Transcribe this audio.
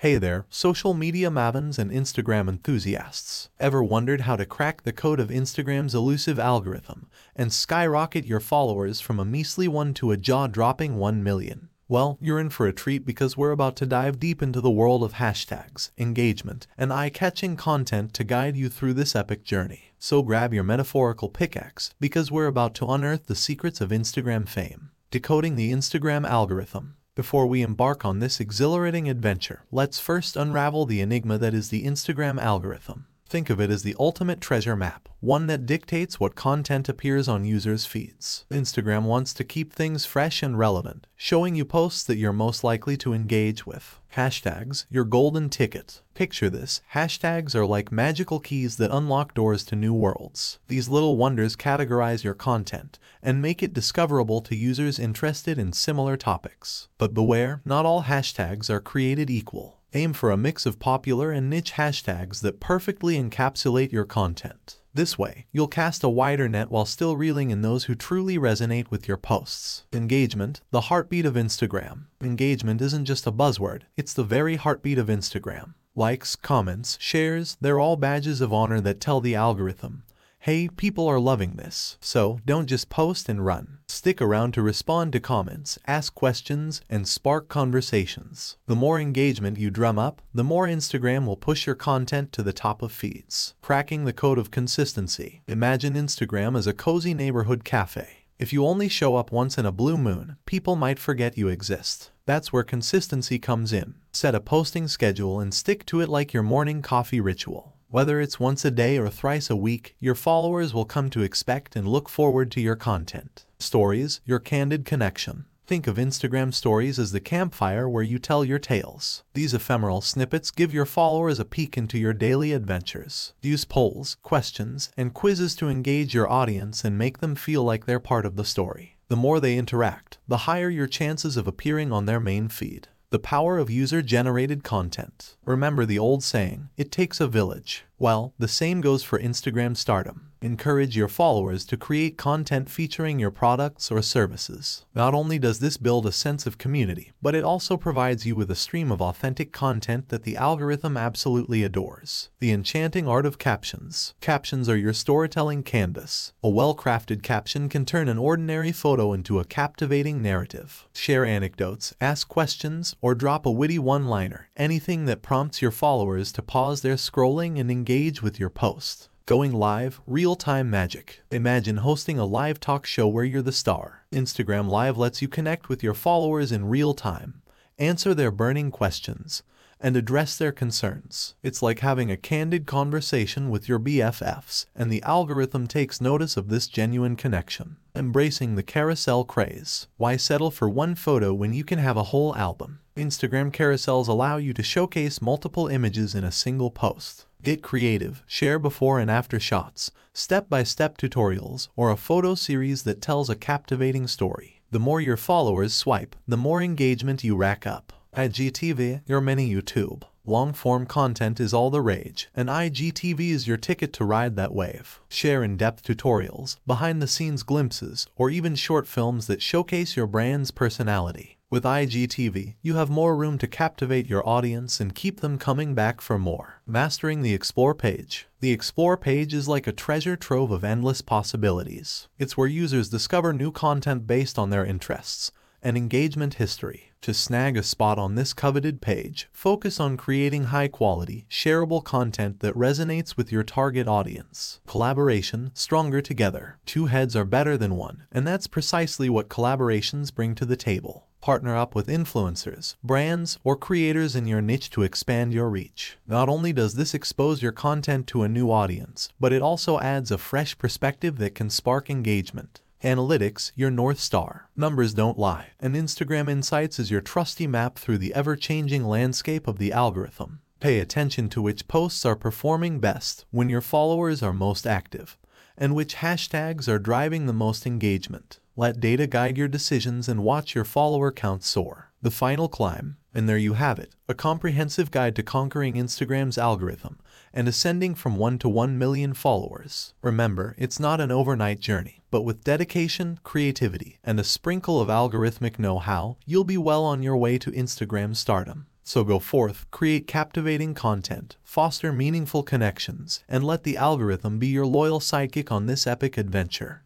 Hey there, social media mavens and Instagram enthusiasts. Ever wondered how to crack the code of Instagram's elusive algorithm and skyrocket your followers from a measly 1 to a jaw-dropping 1 million? Well, you're in for a treat because we're about to dive deep into the world of hashtags, engagement, and eye-catching content to guide you through this epic journey. So grab your metaphorical pickaxe because we're about to unearth the secrets of Instagram fame. Decoding the Instagram algorithm. Before we embark on this exhilarating adventure, let's first unravel the enigma that is the Instagram algorithm. Think of it as the ultimate treasure map, one that dictates what content appears on users' feeds. Instagram wants to keep things fresh and relevant, showing you posts that you're most likely to engage with. Hashtags, your golden ticket. Picture this, hashtags are like magical keys that unlock doors to new worlds. These little wonders categorize your content and make it discoverable to users interested in similar topics. But beware, not all hashtags are created equal. Aim for a mix of popular and niche hashtags that perfectly encapsulate your content. This way, you'll cast a wider net while still reeling in those who truly resonate with your posts. Engagement, the heartbeat of Instagram. Engagement isn't just a buzzword, it's the very heartbeat of Instagram. Likes, comments, shares, they're all badges of honor that tell the algorithm, hey, people are loving this. So don't just post and run. Stick around to respond to comments, ask questions, and spark conversations. The more engagement you drum up, the more Instagram will push your content to the top of feeds. Cracking the code of consistency. Imagine Instagram as a cozy neighborhood cafe. If you only show up once in a blue moon, people might forget you exist. That's where consistency comes in. Set a posting schedule and stick to it like your morning coffee ritual. Whether it's once a day or thrice a week, your followers will come to expect and look forward to your content. Stories, your candid connection. Think of Instagram stories as the campfire where you tell your tales. These ephemeral snippets give your followers a peek into your daily adventures. Use polls, questions, and quizzes to engage your audience and make them feel like they're part of the story. The more they interact, the higher your chances of appearing on their main feed. The power of user-generated content. Remember the old saying, it takes a village. Well, the same goes for Instagram stardom. Encourage your followers to create content featuring your products or services. Not only does this build a sense of community, but it also provides you with a stream of authentic content that the algorithm absolutely adores. The enchanting art of captions. Captions are your storytelling canvas. A well-crafted caption can turn an ordinary photo into a captivating narrative. Share anecdotes, ask questions, or drop a witty one-liner, anything that prompts your followers to pause their scrolling and engage engage with your post. Going live, real-time magic. Imagine hosting a live talk show where you're the star. Instagram Live lets you connect with your followers in real time, answer their burning questions, and address their concerns. It's like having a candid conversation with your BFFs, and the algorithm takes notice of this genuine connection. Embracing the carousel craze. Why settle for one photo when you can have a whole album? Instagram carousels allow you to showcase multiple images in a single post. Get creative, share before and after shots, step-by-step tutorials, or a photo series that tells a captivating story. The more your followers swipe, the more engagement you rack up. IGTV, your mini YouTube. Long-form content is all the rage, and IGTV is your ticket to ride that wave. Share in-depth tutorials, behind-the-scenes glimpses, or even short films that showcase your brand's personality. With IGTV, you have more room to captivate your audience and keep them coming back for more. Mastering the Explore page. The Explore page is like a treasure trove of endless possibilities. It's where users discover new content based on their interests and engagement history. To snag a spot on this coveted page, focus on creating high-quality, shareable content that resonates with your target audience. Collaboration, stronger together. Two heads are better than one, and that's precisely what collaborations bring to the table. Partner up with influencers, brands, or creators in your niche to expand your reach. Not only does this expose your content to a new audience, but it also adds a fresh perspective that can spark engagement. Analytics, your North Star. Numbers don't lie, and Instagram Insights is your trusty map through the ever-changing landscape of the algorithm. Pay attention to which posts are performing best when your followers are most active, and which hashtags are driving the most engagement. Let data guide your decisions and watch your follower count soar. The final climb. And there you have it, a comprehensive guide to conquering Instagram's algorithm and ascending from 1 to 1 million followers. Remember, it's not an overnight journey, but with dedication, creativity, and a sprinkle of algorithmic know-how, you'll be well on your way to Instagram stardom. So go forth, create captivating content, foster meaningful connections, and let the algorithm be your loyal sidekick on this epic adventure.